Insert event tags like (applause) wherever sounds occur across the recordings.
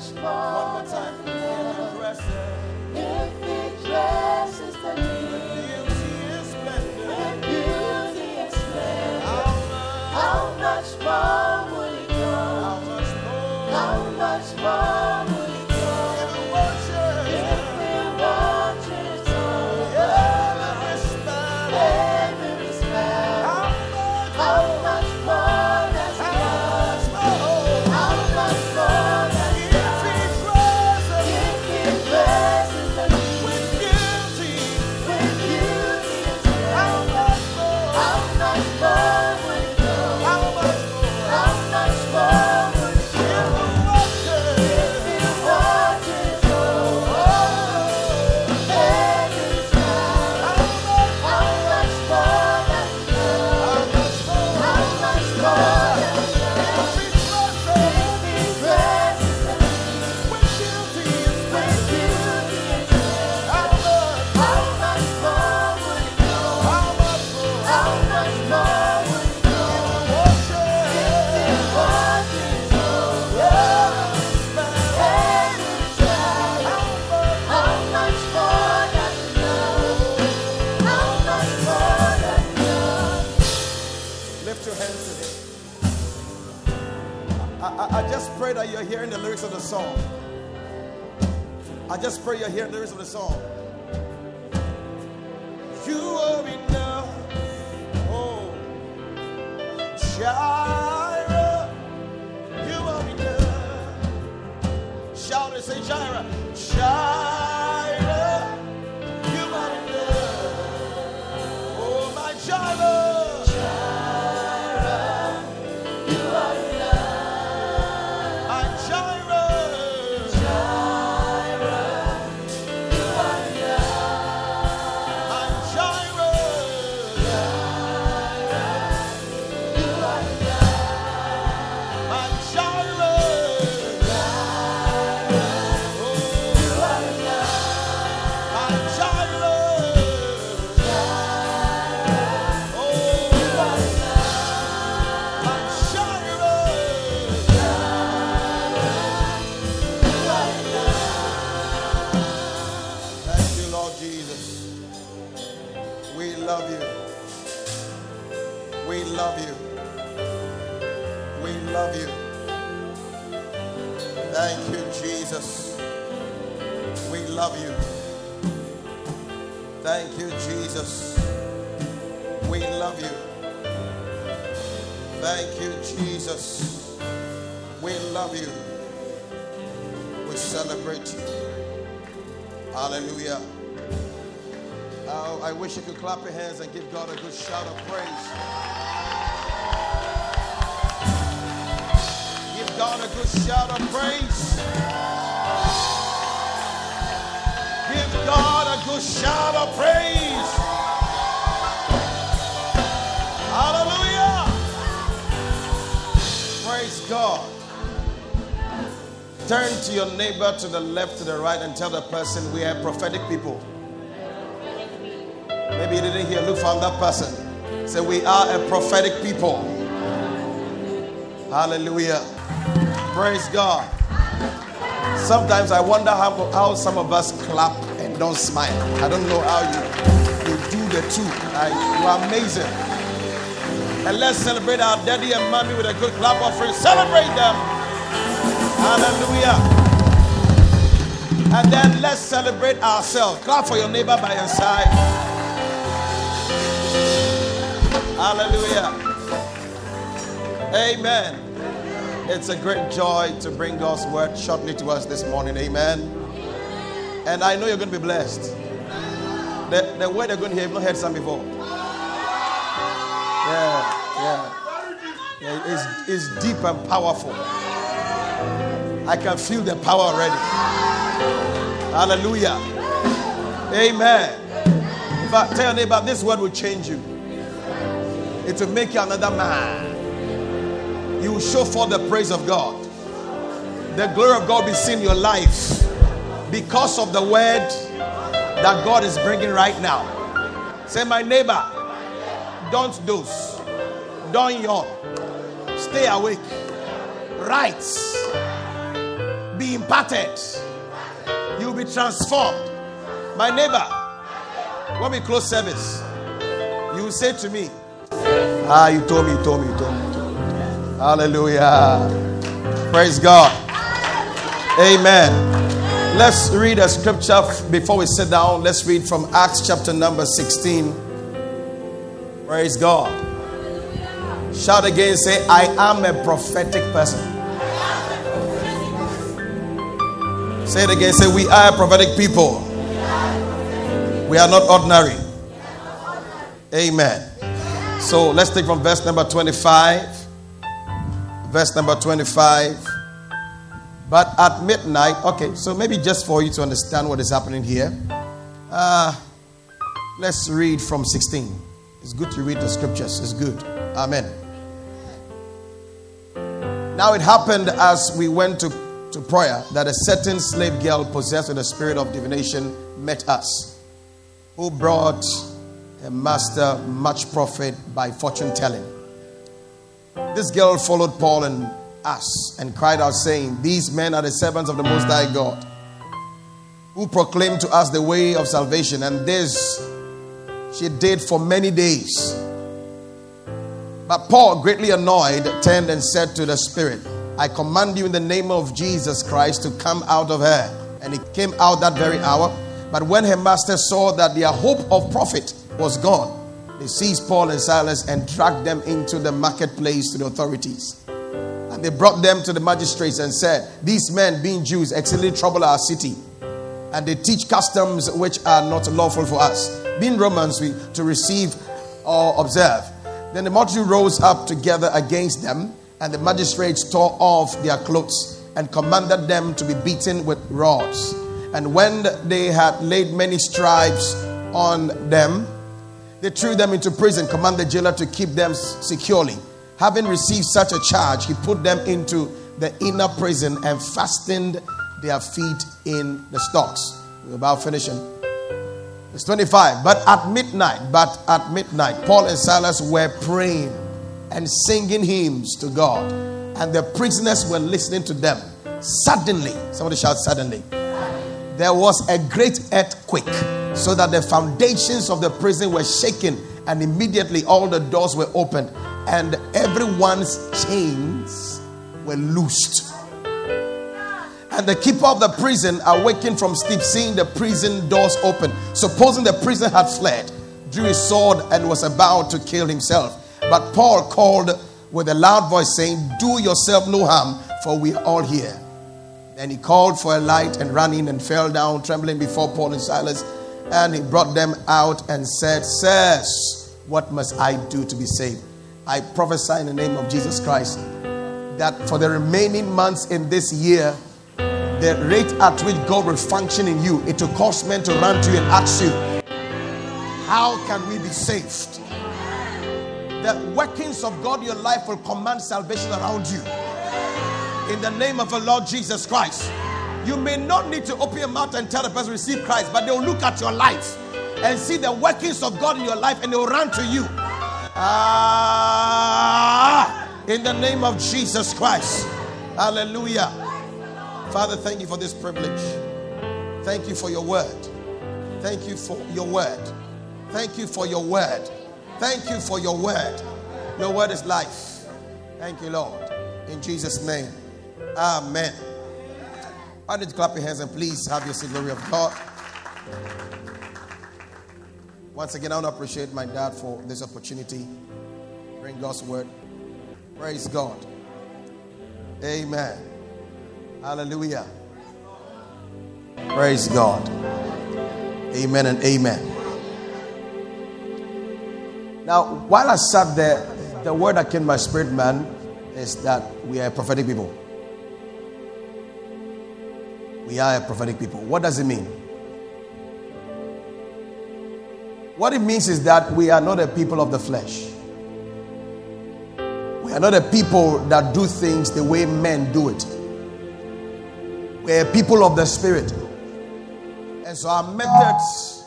much more. Song. I just pray you're hearing the lyrics of the song. Hallelujah. Uh, I wish you could clap your hands and give God a good shout of praise. Give God a good shout of praise. Give God a good shout of praise. Turn to your neighbor to the left, to the right, and tell the person we are prophetic people. Maybe you didn't hear. Look for that person. Say, We are a prophetic people. Hallelujah. Praise God. Sometimes I wonder how, how some of us clap and don't smile. I don't know how you, you do the two. You are amazing. And let's celebrate our daddy and mommy with a good clap offering. Celebrate them. Hallelujah. And then let's celebrate ourselves. Clap for your neighbor by your side. Hallelujah. Amen. It's a great joy to bring God's word shortly to us this morning. Amen. And I know you're going to be blessed. The, the word you're going to hear, you've not heard some before. Yeah, yeah. yeah it's, it's deep and powerful. I can feel the power already. Hallelujah. Amen. In fact, tell your neighbor, this word will change you. It will make you another man. You will show forth the praise of God. The glory of God will be seen in your life because of the word that God is bringing right now. Say, my neighbor, don't doze, don't yawn, stay awake, write, be imparted. You'll be transformed. My neighbor, when we close service, you will say to me, Ah, you told me, you told me, you told me. Told me. Hallelujah. Praise God. Amen. Let's read a scripture before we sit down. Let's read from Acts chapter number 16. Praise God. Shout again, say, I am a prophetic person. Say it again, say, We are prophetic people. We are not ordinary. Amen. So let's take from verse number 25. Verse number 25. But at midnight, okay, so maybe just for you to understand what is happening here, uh, let's read from 16. It's good to read the scriptures, it's good. Amen. Now it happened as we went to, to prayer that a certain slave girl possessed with the spirit of divination met us, who brought a master much profit by fortune telling. This girl followed Paul and us and cried out, saying, These men are the servants of the Most High God, who proclaim to us the way of salvation. And this she did for many days. But Paul, greatly annoyed, turned and said to the Spirit, I command you in the name of Jesus Christ to come out of her. And it came out that very hour. But when her master saw that their hope of profit was gone, they seized Paul and Silas and dragged them into the marketplace to the authorities. And they brought them to the magistrates and said, These men, being Jews, exceedingly trouble our city. And they teach customs which are not lawful for us, being Romans, we, to receive or observe. Then the multitude rose up together against them, and the magistrates tore off their clothes and commanded them to be beaten with rods. And when they had laid many stripes on them, they threw them into prison, commanded the jailer to keep them securely. Having received such a charge, he put them into the inner prison and fastened their feet in the stocks. We're about finishing. It's 25. But at midnight, but at midnight, Paul and Silas were praying and singing hymns to God, and the prisoners were listening to them. Suddenly, somebody shout, suddenly, there was a great earthquake, so that the foundations of the prison were shaken, and immediately all the doors were opened, and everyone's chains were loosed. And the keeper of the prison, awakened from sleep, seeing the prison doors open, supposing the prisoner had fled, drew his sword and was about to kill himself. But Paul called with a loud voice, saying, Do yourself no harm, for we are all here. Then he called for a light and ran in and fell down, trembling before Paul and Silas. And he brought them out and said, Sirs, what must I do to be saved? I prophesy in the name of Jesus Christ that for the remaining months in this year, the rate at which God will function in you, it will cause men to run to you and ask you, How can we be saved? The workings of God your life will command salvation around you. In the name of the Lord Jesus Christ. You may not need to open your mouth and tell the person receive Christ, but they will look at your life and see the workings of God in your life and they will run to you. Ah, in the name of Jesus Christ. Hallelujah. Father, thank you for this privilege. Thank you for your word. Thank you for your word. Thank you for your word. Thank you for your word. Your word is life. Thank you, Lord. In Jesus' name. Amen. Why don't you clap your hands and please have your glory of God. Once again, I want to appreciate my dad for this opportunity. Bring God's word. Praise God. Amen. Hallelujah. Praise God. Amen and amen. Now, while I sat there, the word that came to my spirit, man, is that we are a prophetic people. We are a prophetic people. What does it mean? What it means is that we are not a people of the flesh. We are not a people that do things the way men do it. We're people of the Spirit. And so our methods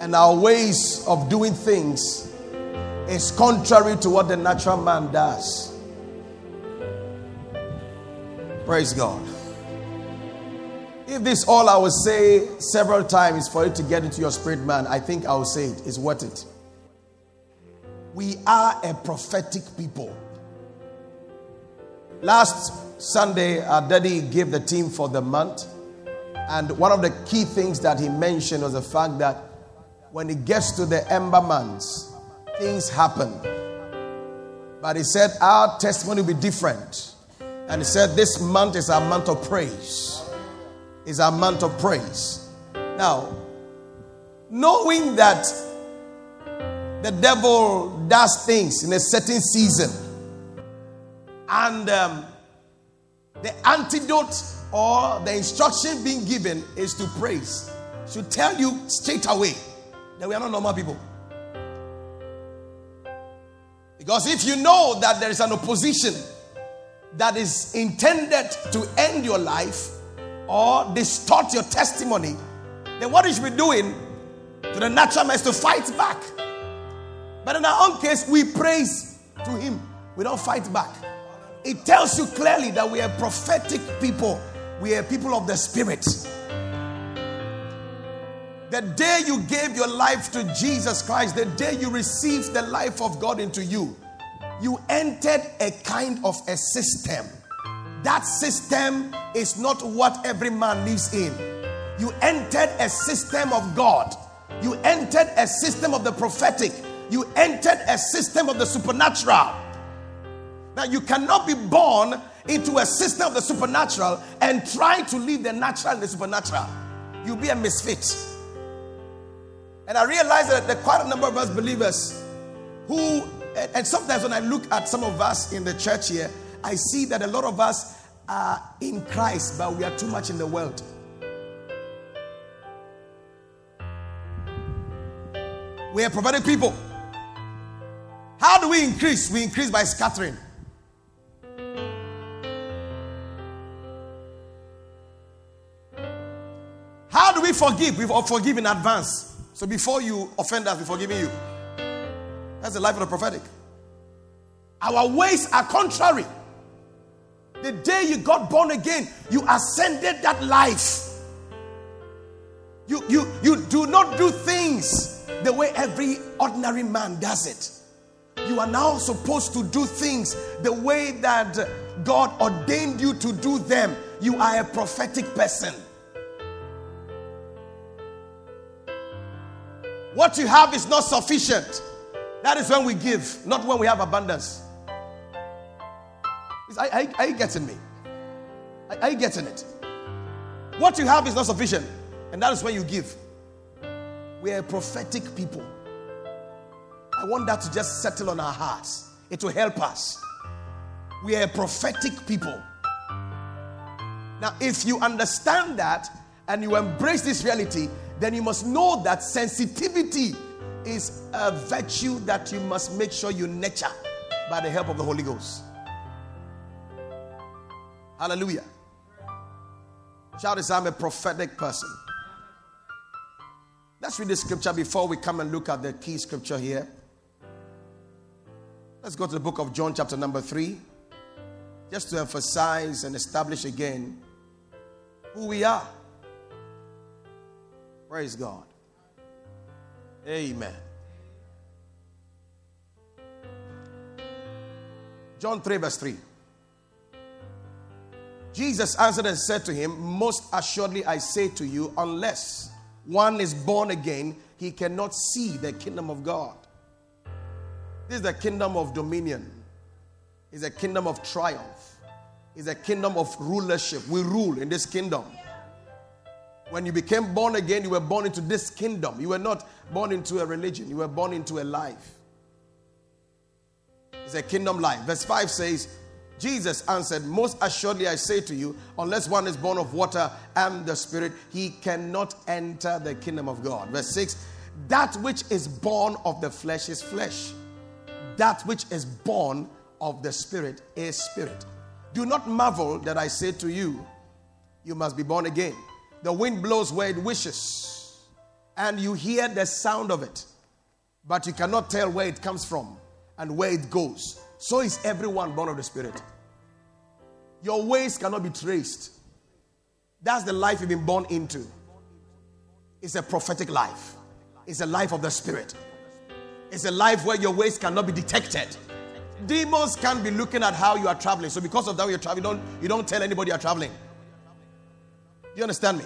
and our ways of doing things is contrary to what the natural man does. Praise God. If this all I will say several times for it to get into your spirit, man, I think I will say it. It's worth it. We are a prophetic people. Last Sunday, our daddy gave the team for the month. And one of the key things that he mentioned was the fact that when it gets to the ember months, things happen. But he said our testimony will be different. And he said this month is our month of praise. Is our month of praise. Now, knowing that the devil does things in a certain season, and um, the antidote or the instruction being given is to praise, should tell you straight away that we are not normal people. Because if you know that there is an opposition that is intended to end your life or distort your testimony, then what you should be doing to the natural man is to fight back. But in our own case, we praise to him, we don't fight back. It tells you clearly that we are prophetic people, we are people of the spirit. The day you gave your life to Jesus Christ, the day you received the life of God into you, you entered a kind of a system. That system is not what every man lives in. You entered a system of God. You entered a system of the prophetic. You entered a system of the supernatural. Now, you cannot be born into a system of the supernatural and try to live the natural and the supernatural. You'll be a misfit. And I realize that there are quite a number of us believers who, and sometimes when I look at some of us in the church here, I see that a lot of us are in Christ, but we are too much in the world. We are prophetic people. How do we increase? We increase by scattering. How do we forgive? We forgive in advance. So before you offend us, we're forgiving you. That's the life of the prophetic. Our ways are contrary. The day you got born again, you ascended that life. You, you, you do not do things the way every ordinary man does it. You are now supposed to do things the way that God ordained you to do them. You are a prophetic person. What you have is not sufficient. That is when we give, not when we have abundance. Are, are, are you getting me? Are, are you getting it? What you have is not sufficient, and that is when you give. We are a prophetic people. I want that to just settle on our hearts. It will help us. We are a prophetic people. Now, if you understand that and you embrace this reality, then you must know that sensitivity is a virtue that you must make sure you nurture by the help of the Holy Ghost. Hallelujah. Shout this I'm a prophetic person. Let's read the scripture before we come and look at the key scripture here. Let's go to the book of John, chapter number 3, just to emphasize and establish again who we are. Praise God. Amen. John 3, verse 3. Jesus answered and said to him, Most assuredly I say to you, unless one is born again, he cannot see the kingdom of God. This is the kingdom of dominion, it's a kingdom of triumph, it's a kingdom of rulership. We rule in this kingdom. When you became born again, you were born into this kingdom. You were not born into a religion, you were born into a life. It's a kingdom life. Verse 5 says, Jesus answered, Most assuredly I say to you, unless one is born of water and the Spirit, he cannot enter the kingdom of God. Verse 6 That which is born of the flesh is flesh, that which is born of the Spirit is spirit. Do not marvel that I say to you, You must be born again. The wind blows where it wishes, and you hear the sound of it, but you cannot tell where it comes from and where it goes. So is everyone born of the Spirit. Your ways cannot be traced. That's the life you've been born into. It's a prophetic life. It's a life of the spirit. It's a life where your ways cannot be detected. Demons can't be looking at how you are traveling. So because of that, you're traveling. Don't, you don't tell anybody you're traveling. You understand me?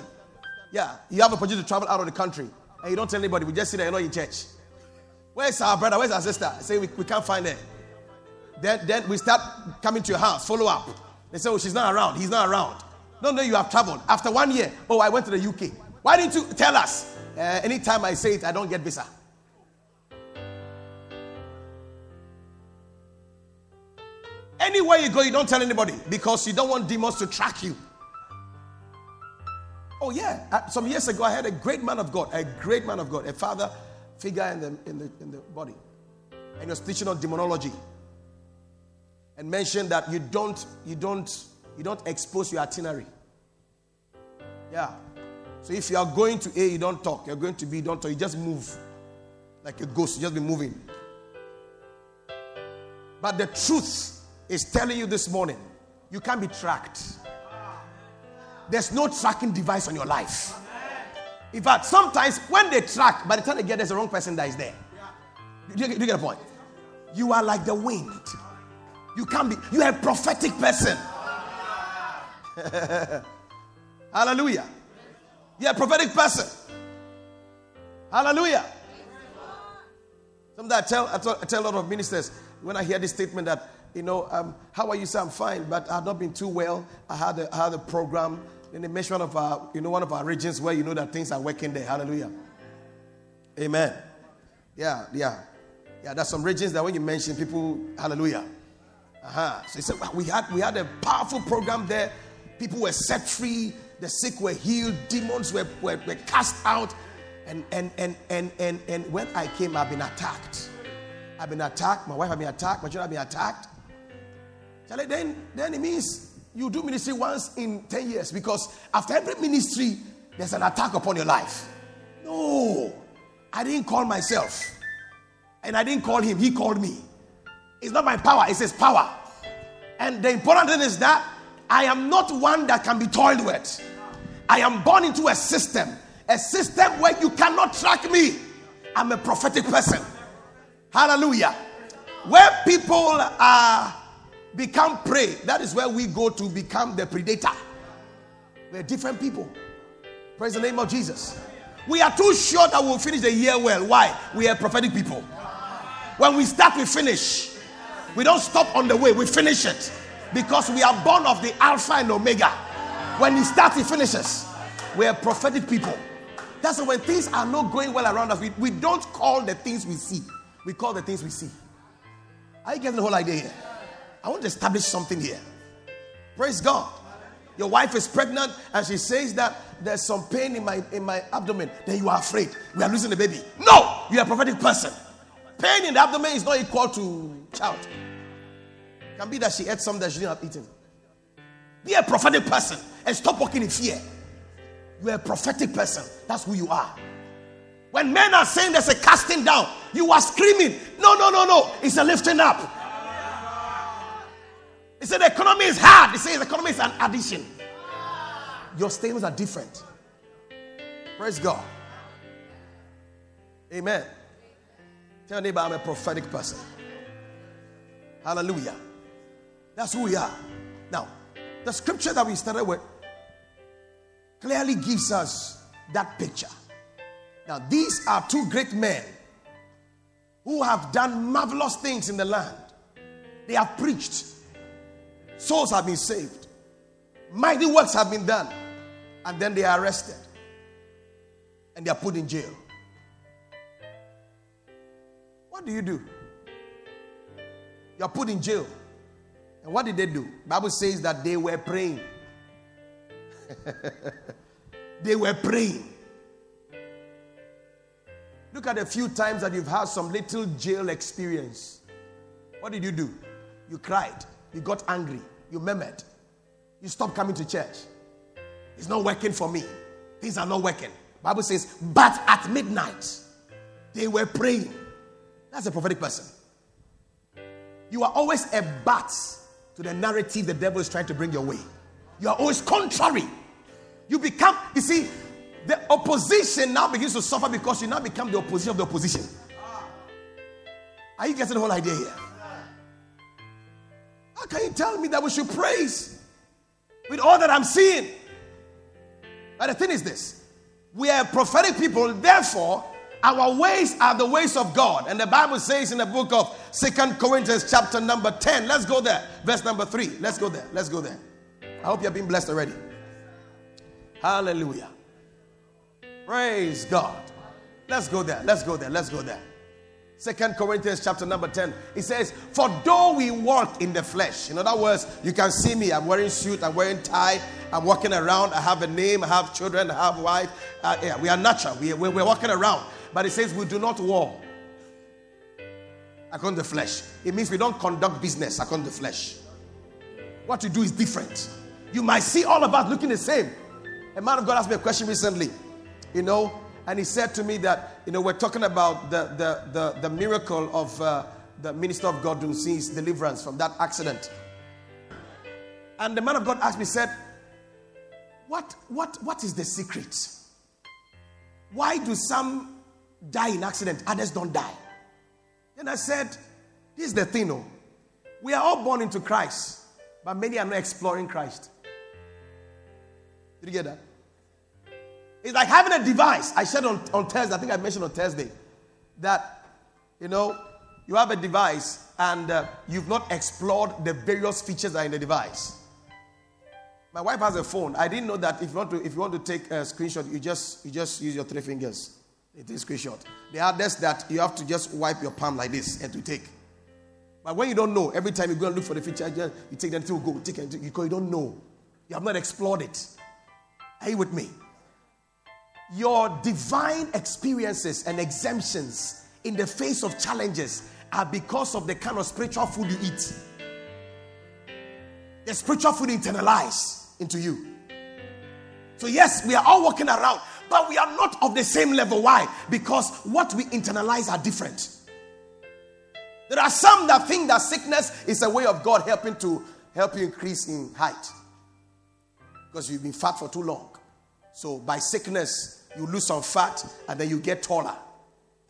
Yeah. You have a opportunity to travel out of the country and you don't tell anybody. We just sit there, you're not in church. Where's our brother? Where's our sister? Say we, we can't find her. Then, then we start coming to your house, follow up. They say, Oh, she's not around. He's not around. No, no, you have traveled. After one year, oh, I went to the UK. Why didn't you tell us? Uh, anytime I say it, I don't get visa. Anywhere you go, you don't tell anybody because you don't want demons to track you. Oh, yeah. Uh, some years ago, I had a great man of God, a great man of God, a father figure in the, in the, in the body. And he was teaching on demonology and mentioned that you don't, you don't, you don't expose your itinerary. Yeah. So if you are going to A, you don't talk. You're going to B, you don't talk. You just move like a ghost. You just be moving. But the truth is telling you this morning, you can't be tracked. There's no tracking device on your life. In fact, sometimes when they track, by the time they get there's the wrong person that is there. Do you, do you get a point? You are like the wind. You can't be, you are a prophetic person. (laughs) Hallelujah. You're a prophetic person. Hallelujah. Sometimes I tell, I tell, I tell a lot of ministers when I hear this statement that, you know, um, how are you? Say, I'm fine, but I've not been too well. I had a, I had a program. Then they mention of our, you know, one of our regions where you know that things are working there. Hallelujah. Amen. Yeah, yeah. Yeah, there's some regions that when you mention people, hallelujah. Uh-huh. So he said, we had we had a powerful program there. People were set free, the sick were healed, demons were, were, were cast out. And and and and and and when I came, I've been attacked. I've been attacked. My wife has been attacked. My children have been attacked. Then, then it means you do ministry once in 10 years because after every ministry, there's an attack upon your life. No, I didn't call myself. And I didn't call him, he called me. It's not my power, it's his power. And the important thing is that I am not one that can be toyed with. I am born into a system, a system where you cannot track me. I'm a prophetic person. Hallelujah. Where people are become prey, that is where we go to become the predator. We're different people. Praise the name of Jesus. We are too sure that we'll finish the year well. Why? We are prophetic people. When we start, we finish. We don't stop on the way, we finish it. Because we are born of the Alpha and Omega. When he starts, he finishes. We are prophetic people. That's why when things are not going well around us, we, we don't call the things we see, we call the things we see. Are you getting the whole idea here? I want to establish something here. Praise God. Your wife is pregnant and she says that there's some pain in my in my abdomen. Then you are afraid. We are losing the baby. No, you are a prophetic person. Pain in the abdomen is not equal to child. It can be that she ate something that she didn't have eaten. Be a prophetic person and stop walking in fear. You are a prophetic person. That's who you are. When men are saying there's a casting down, you are screaming, No, no, no, no. It's a lifting up. He said the economy is hard. He says the economy is an addition. Your statements are different. Praise God. Amen. Tell neighbor I'm a prophetic person. Hallelujah. That's who we are. Now, the scripture that we started with clearly gives us that picture. Now, these are two great men who have done marvelous things in the land. They have preached, Souls have been saved. Mighty works have been done. And then they are arrested. And they are put in jail. What do you do? You are put in jail. And what did they do? Bible says that they were praying. (laughs) they were praying. Look at a few times that you've had some little jail experience. What did you do? You cried. You got angry. You murmured. You stopped coming to church. It's not working for me. Things are not working. Bible says, but at midnight, they were praying. That's a prophetic person. You are always a bat to the narrative the devil is trying to bring your way. You are always contrary You become, you see, the opposition now begins to suffer because you now become the opposition of the opposition. Are you getting the whole idea here? How can you tell me that we should praise with all that I'm seeing? But the thing is this we are prophetic people, therefore, our ways are the ways of God. And the Bible says in the book of Second Corinthians, chapter number 10, let's go there, verse number 3. Let's go there. Let's go there. I hope you have been blessed already. Hallelujah. Praise God. Let's go there. Let's go there. Let's go there. Second Corinthians chapter number 10. It says, For though we walk in the flesh, in other words, you can see me. I'm wearing suit, I'm wearing tie, I'm walking around, I have a name, I have children, I have wife. Uh, yeah, we are natural. We, we, we're walking around. But it says we do not war according to the flesh. It means we don't conduct business according to the flesh. What you do is different. You might see all of us looking the same. A man of God asked me a question recently, you know, and he said to me that, you know, we're talking about the, the, the, the miracle of uh, the minister of God Dunsin's deliverance from that accident. And the man of God asked me, said, what, what, what is the secret? Why do some die in accident, others don't die? Then I said, this is the thing, oh. We are all born into Christ, but many are not exploring Christ. Did you get that? It's like having a device. I said on, on Thursday, I think I mentioned on Thursday, that, you know, you have a device and uh, you've not explored the various features that are in the device. My wife has a phone. I didn't know that if you want to, if you want to take a screenshot, you just, you just use your three fingers. It is a screenshot. There are others that you have to just wipe your palm like this and to take. But when you don't know, every time you go and look for the feature, you take them to go, take it, because you don't know. You have not explored it. Are you with me? Your divine experiences and exemptions in the face of challenges are because of the kind of spiritual food you eat. The spiritual food internalize into you. So, yes, we are all walking around, but we are not of the same level. Why? Because what we internalize are different. There are some that think that sickness is a way of God helping to help you increase in height because you've been fat for too long. So by sickness, you lose some fat and then you get taller.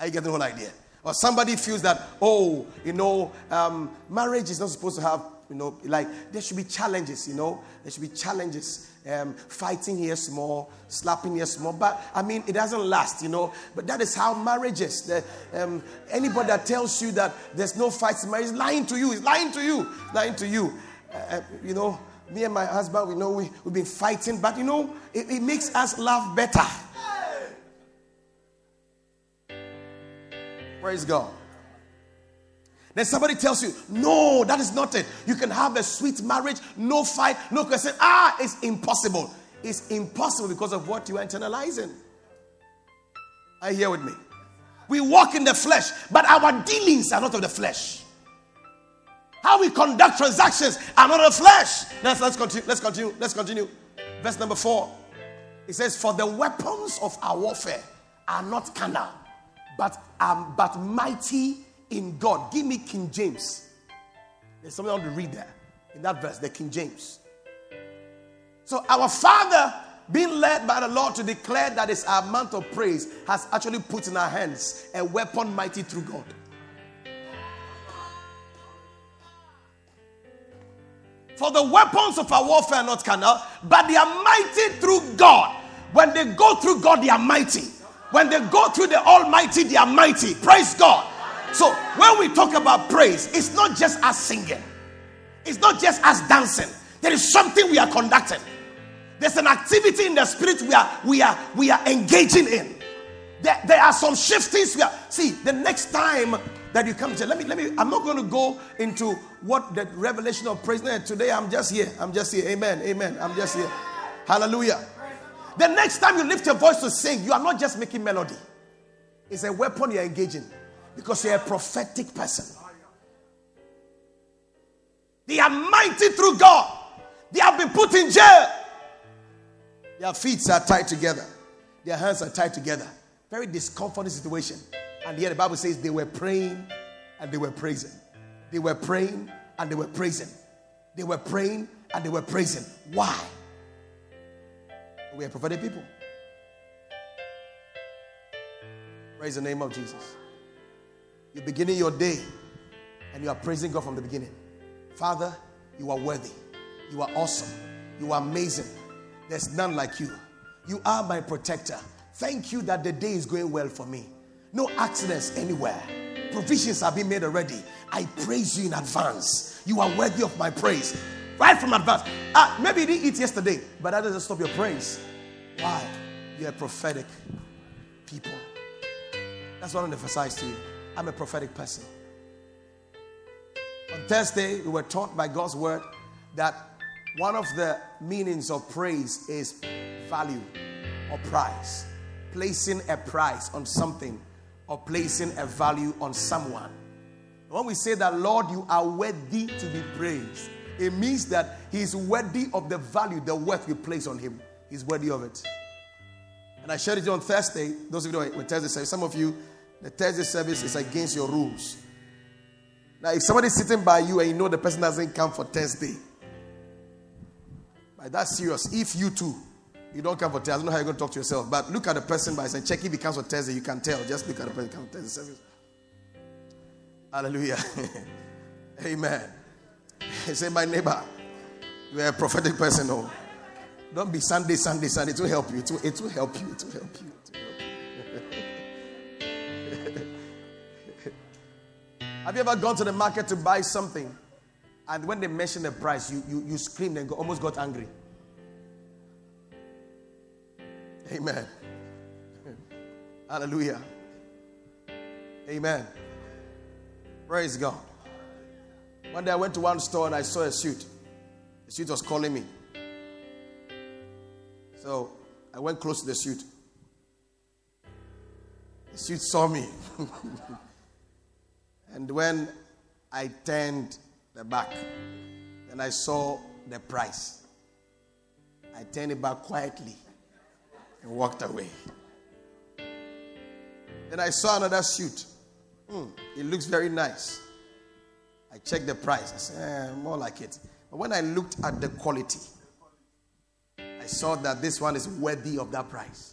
You getting the whole idea? Or somebody feels that, oh, you know, um, marriage is not supposed to have, you know, like there should be challenges, you know, there should be challenges. Um, fighting here small, slapping here small, but I mean, it doesn't last, you know. But that is how marriage is. The, um, anybody that tells you that there's no fights in marriage is lying to you, is lying to you, lying to you. Uh, uh you know, me and my husband, we know we, we've been fighting, but you know, it, it makes us laugh better. Praise God. Then somebody tells you, no, that is not it. You can have a sweet marriage, no fight, no question. Ah, it's impossible. It's impossible because of what you are internalizing. Are you here with me? We walk in the flesh, but our dealings are not of the flesh. How we conduct transactions are not of the flesh. Let's, let's continue. Let's continue. Let's continue. Verse number four. It says, For the weapons of our warfare are not carnal, but um, but mighty in God. Give me King James. There's something I want to read there in that verse, the King James. So our Father, being led by the Lord to declare that it's our month of praise, has actually put in our hands a weapon mighty through God. For the weapons of our warfare are not carnal, but they are mighty through God. When they go through God, they are mighty. When they go through the Almighty, they are mighty. Praise God. So when we talk about praise, it's not just us singing, it's not just us dancing. There is something we are conducting. There's an activity in the spirit we are we are we are engaging in. There, there are some shiftings we are see the next time that you come to let me let me i'm not going to go into what the revelation of praise today i'm just here i'm just here amen amen i'm just here hallelujah the next time you lift your voice to sing you are not just making melody it's a weapon you're engaging because you're a prophetic person they are mighty through god they have been put in jail their feet are tied together their hands are tied together very discomforting situation and here the Bible says they were praying and they were praising. They were praying and they were praising. They were praying and they were praising. Why? We are prophetic people. Praise the name of Jesus. You're beginning your day and you are praising God from the beginning. Father, you are worthy. You are awesome. You are amazing. There's none like you. You are my protector. Thank you that the day is going well for me. No accidents anywhere. Provisions have been made already. I praise you in advance. You are worthy of my praise. Right from advance. Ah, maybe you didn't eat yesterday, but that doesn't stop your praise. Why? You're a prophetic people. That's what I want to emphasize to you. I'm a prophetic person. On Thursday, we were taught by God's word that one of the meanings of praise is value or price. Placing a price on something or placing a value on someone. When we say that, Lord, you are worthy to be praised, it means that He is worthy of the value, the worth we place on Him. He's worthy of it. And I shared it on Thursday. Those of you with Thursday service, some of you, the Thursday service is against your rules. Now, if somebody's sitting by you and you know the person doesn't come for Thursday, but that's serious. If you too, you don't come for Thursday, I don't know how you're going to talk to yourself, but look at the person by and check if he comes for Thursday. You can tell. Just look at the person come for Thursday service. Hallelujah. (laughs) Amen. Say, my neighbor, you are a prophetic person. Oh, don't be Sunday, Sunday, Sunday. It will help you. It will, it will help you. It will help you. (laughs) Have you ever gone to the market to buy something and when they mention the price, you, you, you screamed and almost got angry? Amen. (laughs) Hallelujah. Amen. Praise God. One day I went to one store and I saw a suit. The suit was calling me. So I went close to the suit. The suit saw me. (laughs) And when I turned the back, then I saw the price. I turned it back quietly and walked away. Then I saw another suit. Hmm, it looks very nice. I checked the price. I said, eh, more like it. But when I looked at the quality, I saw that this one is worthy of that price.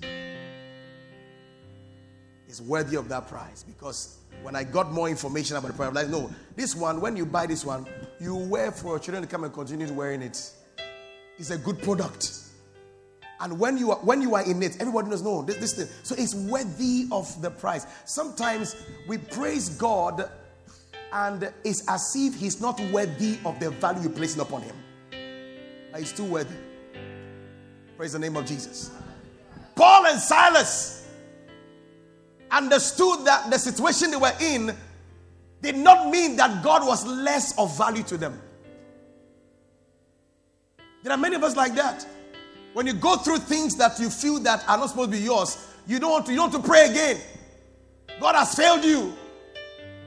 It's worthy of that price because when I got more information about the product, I like, no, this one, when you buy this one, you wear for your children to come and continue wearing it. It's a good product. And when you are when you are in it, everybody knows no this, this thing. So it's worthy of the price. Sometimes we praise God, and it's as if He's not worthy of the value you're placing upon Him. But He's too worthy. Praise the name of Jesus. Paul and Silas understood that the situation they were in did not mean that God was less of value to them. There are many of us like that. When you go through things that you feel that are not supposed to be yours, you don't want to, you don't want to pray again. God has failed you.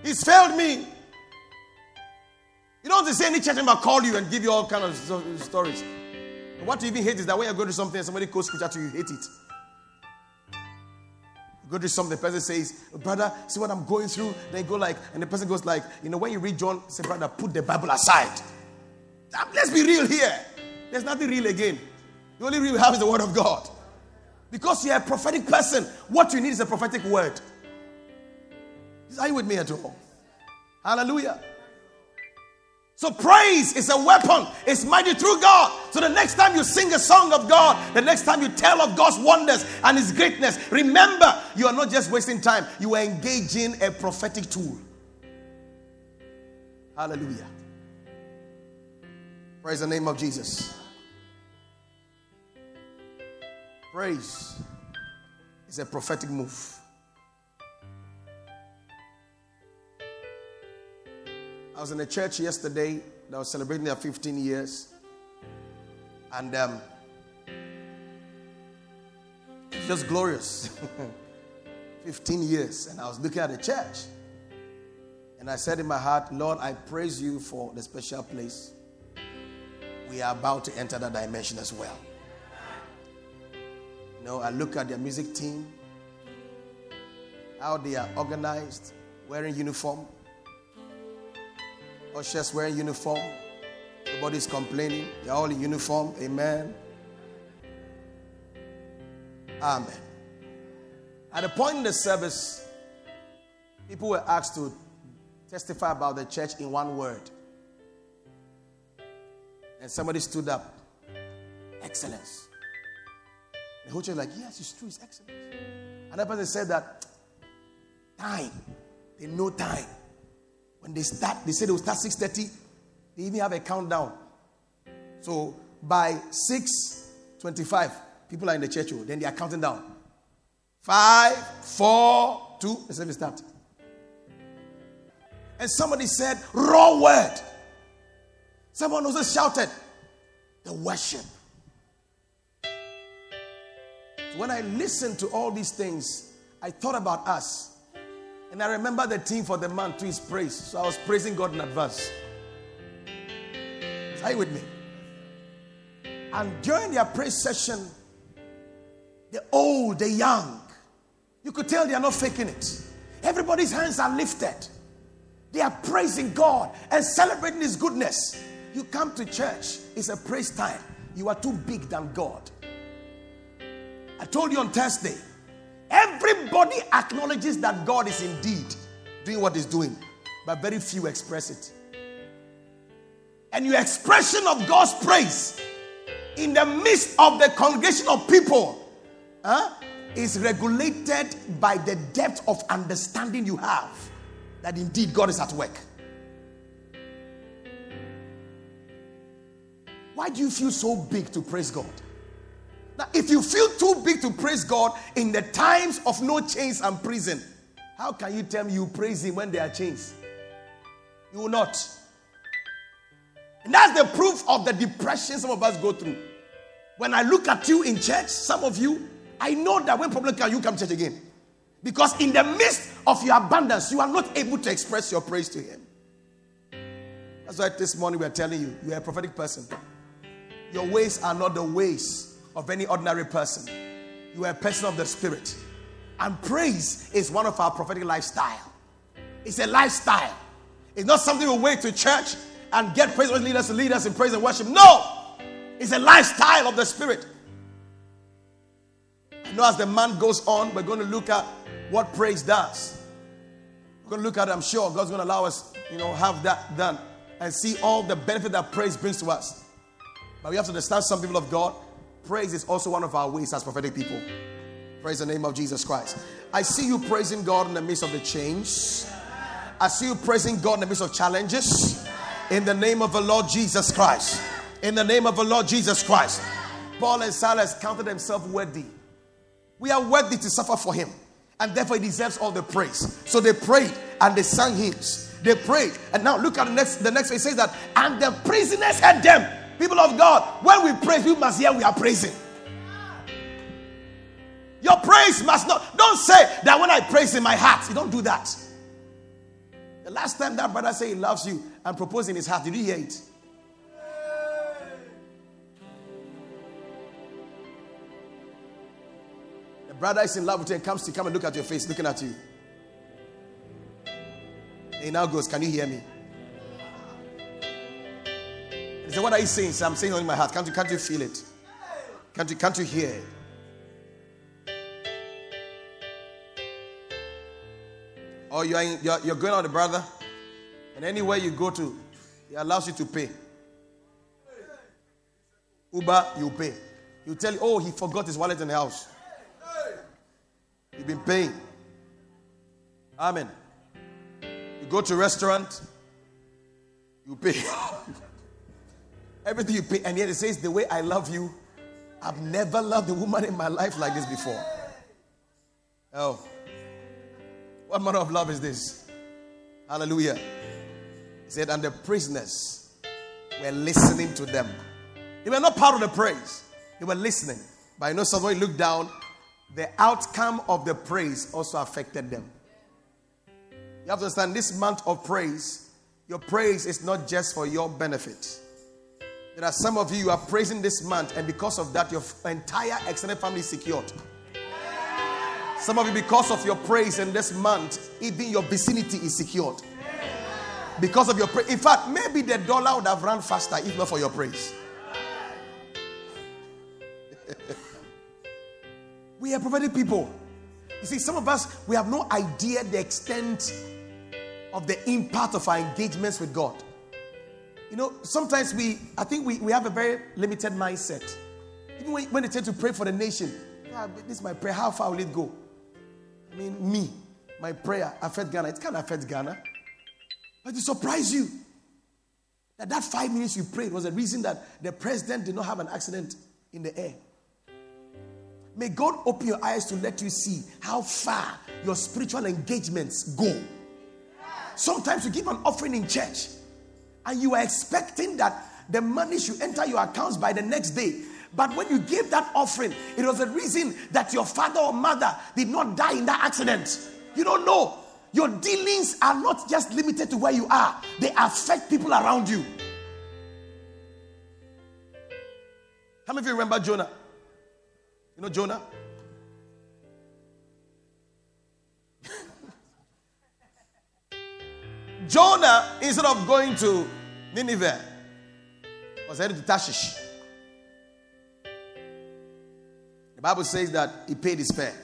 He's failed me. You don't say any church member call you and give you all kind of stories. what you even hate is that when you go to something and somebody quotes scripture to you, you hate it go to something, the person says, Brother, see what I'm going through. They go like, and the person goes like, You know, when you read John, say, Brother, put the Bible aside. Um, let's be real here. There's nothing real again. The only real we have is the Word of God. Because you're a prophetic person, what you need is a prophetic word. Are you with me at all? Hallelujah. So praise is a weapon. It's mighty through God. So the next time you sing a song of God, the next time you tell of God's wonders and His greatness, remember you are not just wasting time. You are engaging a prophetic tool. Hallelujah. Praise the name of Jesus. Praise is a prophetic move. I was in a church yesterday that was celebrating their 15 years. And um, it's just glorious. (laughs) 15 years. And I was looking at the church. And I said in my heart, Lord, I praise you for the special place. We are about to enter that dimension as well. You know, I look at their music team, how they are organized, wearing uniform. Ushers wearing uniform. Nobody's complaining. They're all in uniform. Amen. Amen. At a point in the service, people were asked to testify about the church in one word. And somebody stood up. Excellence. The whole church was like, yes, it's true, it's excellence. Another person said that time, they know time. When they start, they say they will start 6.30. They even have a countdown. So by 6.25, people are in the church, oh, then they are counting down. Five, four, two, the service start. And somebody said, raw word. Someone also shouted, the worship. So when I listened to all these things, I thought about us. And I remember the theme for the man to his praise. So I was praising God in advance. Are you with me? And during their praise session, the old, the young, you could tell they are not faking it. Everybody's hands are lifted. They are praising God and celebrating His goodness. You come to church, it's a praise time. You are too big than God. I told you on Thursday, everybody acknowledges that God is indeed doing what He's doing, but very few express it. And your expression of God's praise in the midst of the congregation of people huh, is regulated by the depth of understanding you have that indeed God is at work. Why do you feel so big to praise God? Now, if you feel too big to praise God in the times of no chains and prison, how can you tell me you praise Him when there are chains? You will not. And that's the proof of the depression some of us go through. When I look at you in church, some of you, I know that when problem comes, you come church again. Because in the midst of your abundance, you are not able to express your praise to Him. That's why this morning we are telling you, you are a prophetic person. Your ways are not the ways of any ordinary person. You are a person of the Spirit. And praise is one of our prophetic lifestyle. It's a lifestyle. It's not something we wait to church and get praise leaders to lead us in praise and worship. No! It's a lifestyle of the Spirit. I know as the month goes on, we're going to look at what praise does. We're going to look at it, I'm sure God's going to allow us, you know, have that done and see all the benefit that praise brings to us. But we have to understand some people of God. Praise is also one of our ways as prophetic people. Praise the name of Jesus Christ. I see you praising God in the midst of the change. I see you praising God in the midst of challenges. In the name of the Lord Jesus Christ. In the name of the Lord Jesus Christ. Paul and Silas counted themselves worthy. We are worthy to suffer for him. And therefore, he deserves all the praise. So they prayed and they sang hymns. They prayed. And now look at the next the next. It says that, and the prisoners heard them People of God, when we praise, we must hear we are praising. Your praise must not. Don't say that when I praise in my heart. You don't do that. The last time that brother said he loves you and proposed in his heart, did you hear it? The brother is in love with you and comes to come and look at your face, looking at you. He now goes, Can you hear me? Said, What are you saying? I'm saying it in my heart. Can't you, can't you feel it? Can't you, can't you hear oh, it? Or you're, in, you're, you're going out with a brother, and anywhere you go to, he allows you to pay. Uber, you pay. You tell, oh, he forgot his wallet in the house. You've been paying. Amen. You go to a restaurant, you pay. (laughs) Everything you pay. And yet it says, The way I love you, I've never loved a woman in my life like this before. Oh. What manner of love is this? Hallelujah. He said, And the prisoners were listening to them. They were not part of the praise, they were listening. But you know, somebody looked down, the outcome of the praise also affected them. You have to understand this month of praise, your praise is not just for your benefit. There are some of you you are praising this month, and because of that, your entire extended family is secured. Some of you, because of your praise in this month, even your vicinity is secured. Because of your praise. In fact, maybe the dollar would have run faster if not for your praise. (laughs) We are prophetic people. You see, some of us, we have no idea the extent of the impact of our engagements with God. You know, sometimes we, I think we, we have a very limited mindset. Even when, when they tend to pray for the nation, ah, this is my prayer, how far will it go? I mean, me, my prayer affect Ghana. It can't affect Ghana. But it surprise you that that five minutes you prayed was the reason that the president did not have an accident in the air. May God open your eyes to let you see how far your spiritual engagements go. Sometimes you give an offering in church and you are expecting that the money should enter your accounts by the next day. But when you gave that offering, it was the reason that your father or mother did not die in that accident. You don't know. Your dealings are not just limited to where you are, they affect people around you. How many of you remember Jonah? You know Jonah? Jonah, instead of going to Nineveh, was headed to Tarshish. The Bible says that he paid his fare.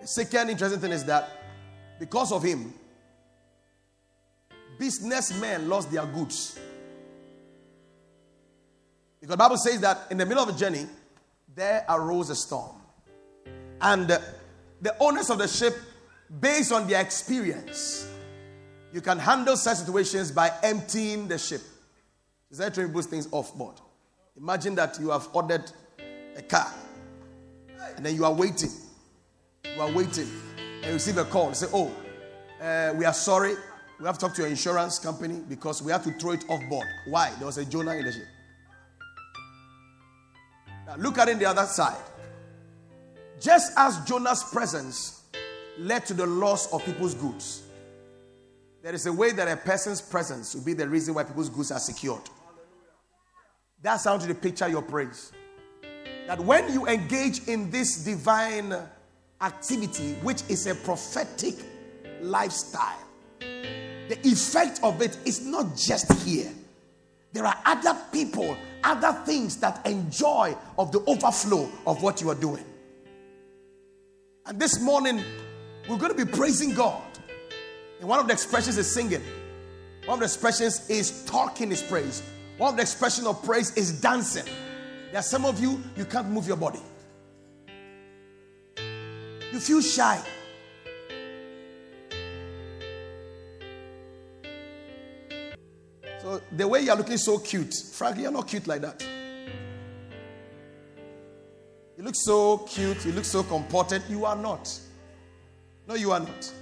The second interesting thing is that because of him, businessmen lost their goods. Because the Bible says that in the middle of a journey, there arose a storm. And the owners of the ship, based on their experience, you can handle such situations by emptying the ship. Is that trying to put things off board? Imagine that you have ordered a car and then you are waiting. You are waiting and you receive a call and say, Oh, uh, we are sorry. We have to talk to your insurance company because we have to throw it off board. Why? There was a Jonah in the ship. Now look at it the other side. Just as Jonah's presence led to the loss of people's goods, there is a way that a person's presence will be the reason why people's goods are secured. That's how to picture your praise. That when you engage in this divine activity, which is a prophetic lifestyle, the effect of it is not just here. There are other people, other things that enjoy of the overflow of what you are doing. And this morning, we're going to be praising God. And one of the expressions is singing. One of the expressions is talking His praise. One of the expressions of praise is dancing. There are some of you, you can't move your body. You feel shy. So the way you're looking so cute, frankly, you're not cute like that. You look so cute, you look so comported. You are not. No, you are not.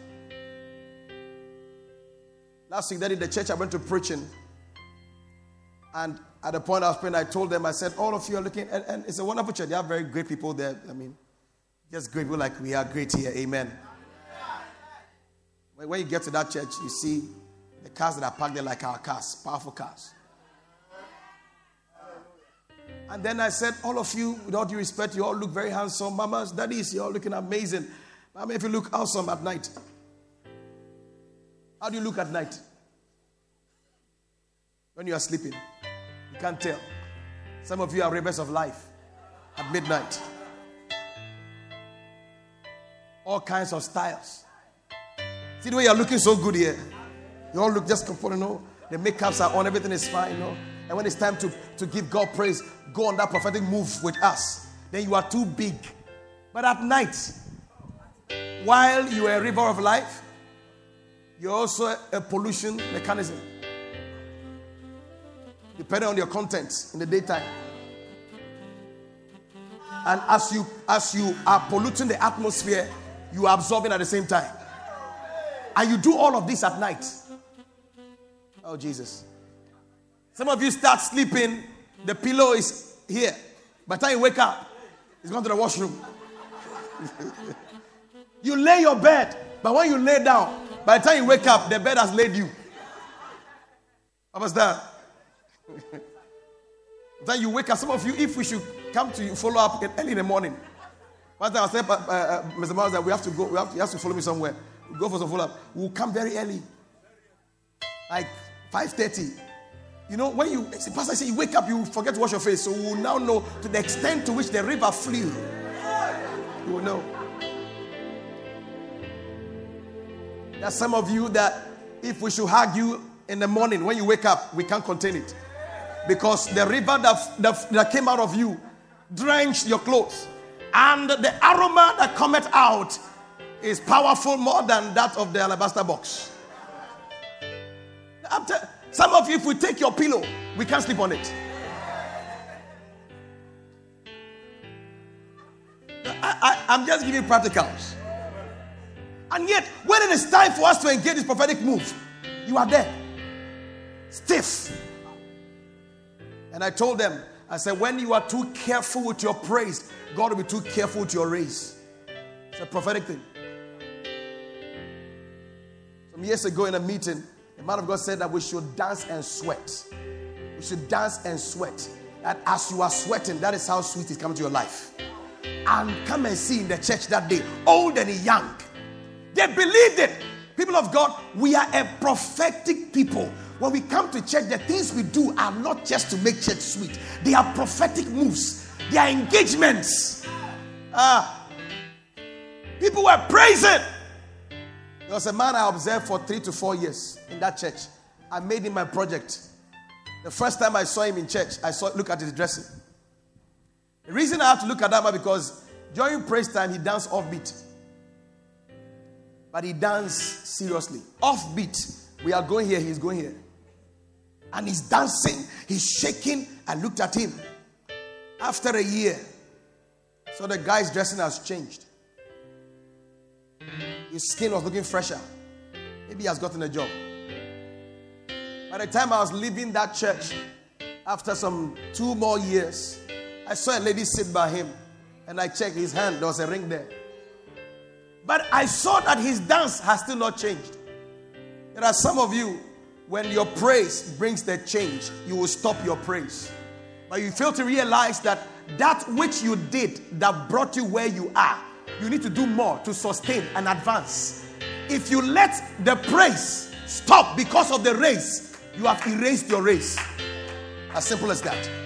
Last week, that in the church I went to preaching. And at the point I was praying, I told them, I said, All of you are looking, and, and it's a wonderful church. They are very great people there. I mean, just great people like we are great here. Amen. When you get to that church, you see the cars that are parked there like our cars, powerful cars. And then I said, All of you, with all due respect, you all look very handsome. Mamas, daddies, you all looking amazing. I mean, if you look awesome at night, how do you look at night? When you are sleeping, you can't tell. Some of you are rivers of life at midnight. All kinds of styles. See the way you're looking so good here. You all look just comfortable, you know. The makeups are on, everything is fine, you know. And when it's time to, to give God praise, go on that prophetic move with us. Then you are too big. But at night, while you are a river of life, you're also a pollution mechanism. Depending on your content in the daytime. And as you as you are polluting the atmosphere, you are absorbing at the same time. And you do all of this at night. Oh Jesus. Some of you start sleeping, the pillow is here. By the time you wake up, it's gone to the washroom. (laughs) you lay your bed, but when you lay down, by the time you wake up, the bed has laid you. What was that? then you wake up. Some of you, if we should come to you, follow up early in the morning. One time I said, uh, uh, Mr. Miles, that we have to go. We have to, you have to follow me somewhere. We go for some follow up. We'll come very early, like 5:30. You know, when you, Pastor say you wake up, you forget to wash your face. So we will now know to the extent to which the river flew. You will know. There are some of you that if we should hug you in the morning when you wake up, we can't contain it. Because the river that, that, that came out of you drenched your clothes. And the aroma that cometh out is powerful more than that of the alabaster box. After, some of you, if we take your pillow, we can't sleep on it. I, am just giving practicals. And yet, when it is time for us to engage this prophetic move, you are there, stiff. And I told them, I said, when you are too careful with your praise, God will be too careful with your race. It's a prophetic thing. Some years ago in a meeting, the man of God said that we should dance and sweat. We should dance and sweat. That as you are sweating, that is how sweet is coming to your life. And come and see in the church that day, old and young. They believed it. People of God, we are a prophetic people. When we come to church, the things we do are not just to make church sweet, they are prophetic moves, they are engagements. Ah, people were praising. There was a man I observed for three to four years in that church. I made him my project. The first time I saw him in church, I saw look at his dressing. The reason I have to look at that man because during praise time he danced offbeat. But he danced seriously. Offbeat. We are going here, he's going here. And he's dancing, he's shaking. I looked at him. After a year, so the guy's dressing has changed. His skin was looking fresher. Maybe he has gotten a job. By the time I was leaving that church, after some two more years, I saw a lady sit by him and I checked his hand. There was a ring there. But I saw that his dance has still not changed. There are some of you, when your praise brings the change, you will stop your praise. But you fail to realize that that which you did that brought you where you are you need to do more to sustain and advance. If you let the praise stop because of the race, you have erased your race. As simple as that.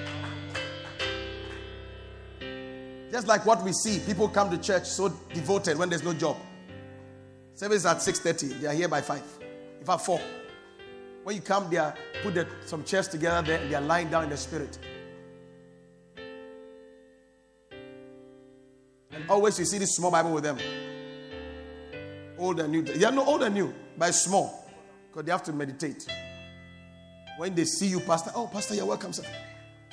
Just like what we see, people come to church so devoted when there's no job. Service at 6:30, they are here by 5. If fact, 4. When you come there, put the, some chairs together there, and they are lying down in the spirit. And always you see this small Bible with them. Old and new. They are not old and new, but small. Because they have to meditate. When they see you, Pastor, oh, Pastor, you're welcome, sir.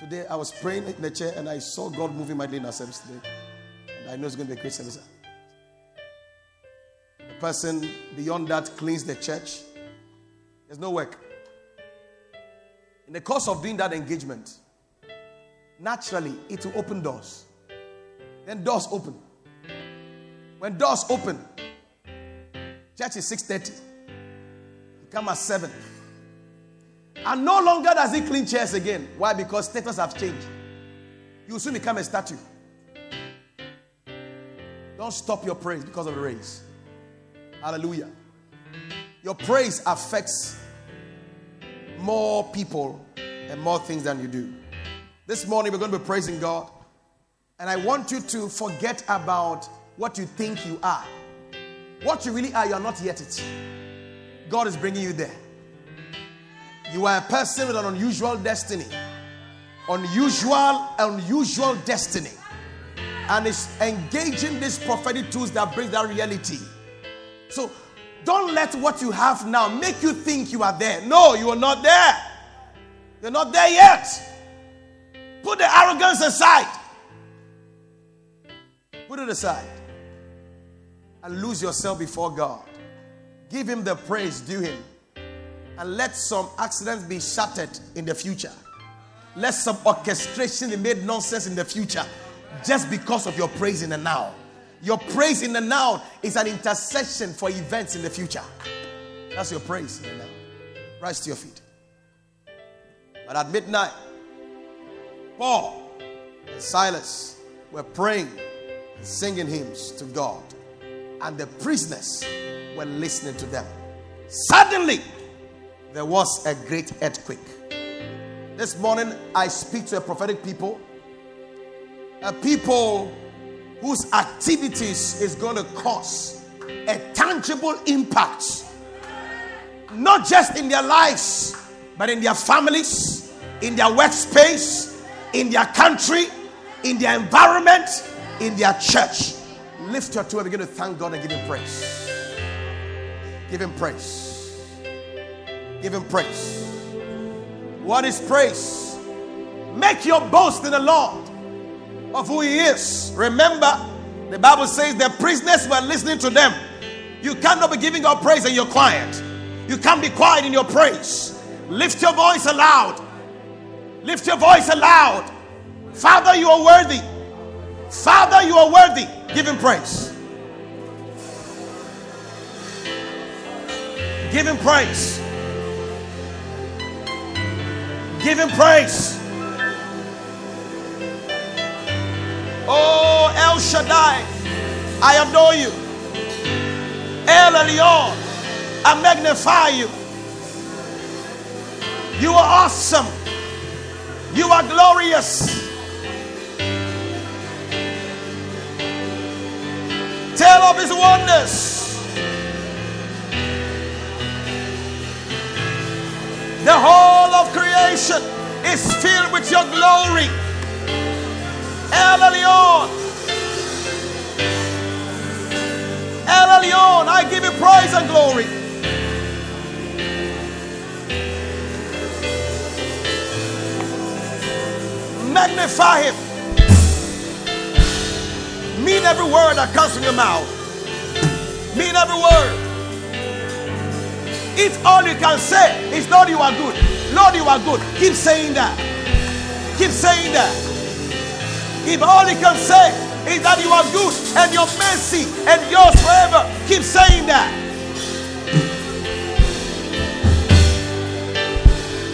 Today I was praying in the chair and I saw God moving mightily in our service today. And I know it's going to be a great service. The person beyond that cleans the church. There's no work. In the course of doing that engagement, naturally it will open doors. Then doors open. When doors open, church is 6:30. come at 7. And no longer does he clean chairs again. Why? Because status have changed. You will soon become a statue. Don't stop your praise because of the race. Hallelujah. Your praise affects more people and more things than you do. This morning we're going to be praising God. And I want you to forget about what you think you are. What you really are, you are not yet it. God is bringing you there. You are a person with an unusual destiny. Unusual, unusual destiny. And it's engaging these prophetic tools that bring that reality. So don't let what you have now make you think you are there. No, you are not there. You're not there yet. Put the arrogance aside. Put it aside and lose yourself before God. Give Him the praise due Him. And let some accidents be shattered in the future. Let some orchestration be made nonsense in the future just because of your praise in the now. Your praise in the now is an intercession for events in the future. That's your praise in the now. Rise to your feet. But at midnight, Paul and Silas were praying and singing hymns to God, and the prisoners were listening to them. Suddenly, there was a great earthquake, This morning, I speak to a prophetic people, a people whose activities is going to cause a tangible impact, not just in their lives, but in their families, in their workspace, in their country, in their environment, in their church. Lift your two and begin to thank God and give Him praise. Give Him praise. Give Him praise. What is praise? Make your boast in the Lord of who He is. Remember, the Bible says the prisoners were listening to them. You cannot be giving God praise and you're quiet. You can't be quiet in your praise. Lift your voice aloud. Lift your voice aloud. Father, you are worthy. Father, you are worthy. Give him praise. Give him praise. Give him praise. Oh, El Shaddai, I adore you. El Elyon, I magnify you. You are awesome. You are glorious. Tell of his wonders. The whole of creation is filled with your glory. El Elyon. El Elyon, I give you praise and glory. Magnify him. Mean every word that comes from your mouth. Mean every word. If all you can say is, Lord, you are good. Lord, you are good. Keep saying that. Keep saying that. If all you can say is that you are good and your mercy and yours forever, keep saying that.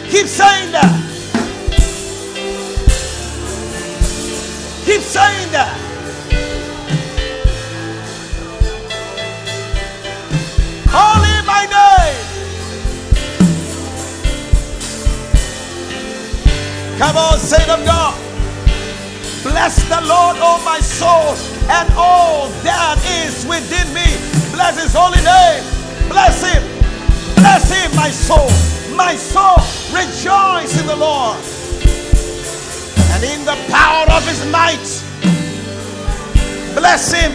Keep saying that. Keep saying that. Might, bless him.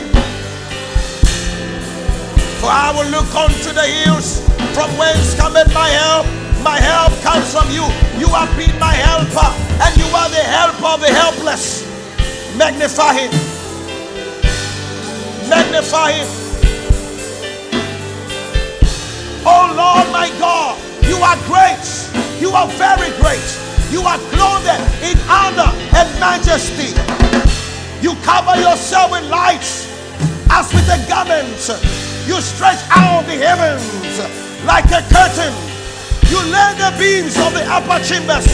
For I will look unto the hills from whence cometh my help. My help comes from you. You have been my helper, and you are the helper of the helpless. Magnify him. Magnify him. Oh Lord my God, you are great. You are very great. You are clothed in honor and majesty. You cover yourself with light as with a garment. You stretch out the heavens like a curtain. You lay the beams of the upper chambers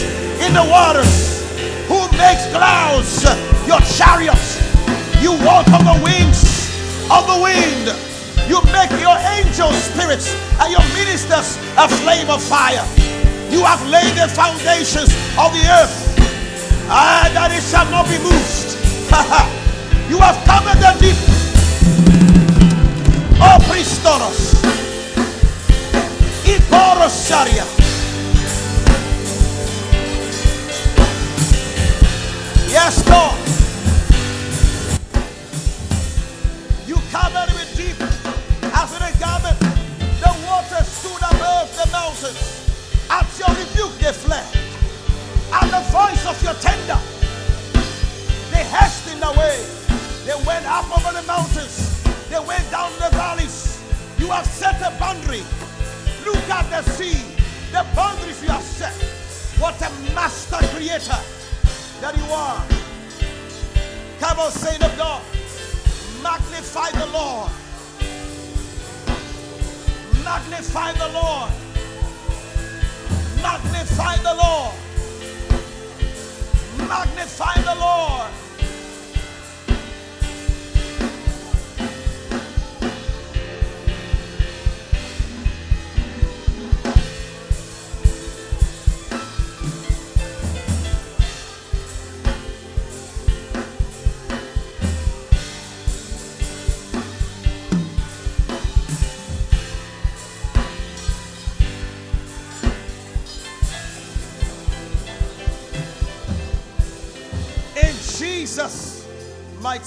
in the waters. Who makes clouds your chariots? You walk on the wings of the wind. You make your angel spirits and your ministers a flame of fire. You have laid the foundations of the earth, ah, that it shall not be moved. (laughs) you have covered the deep Oh, Pristoros.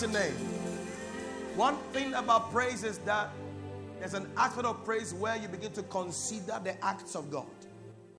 Mighty name. One thing about praise is that there's an aspect of praise where you begin to consider the acts of God.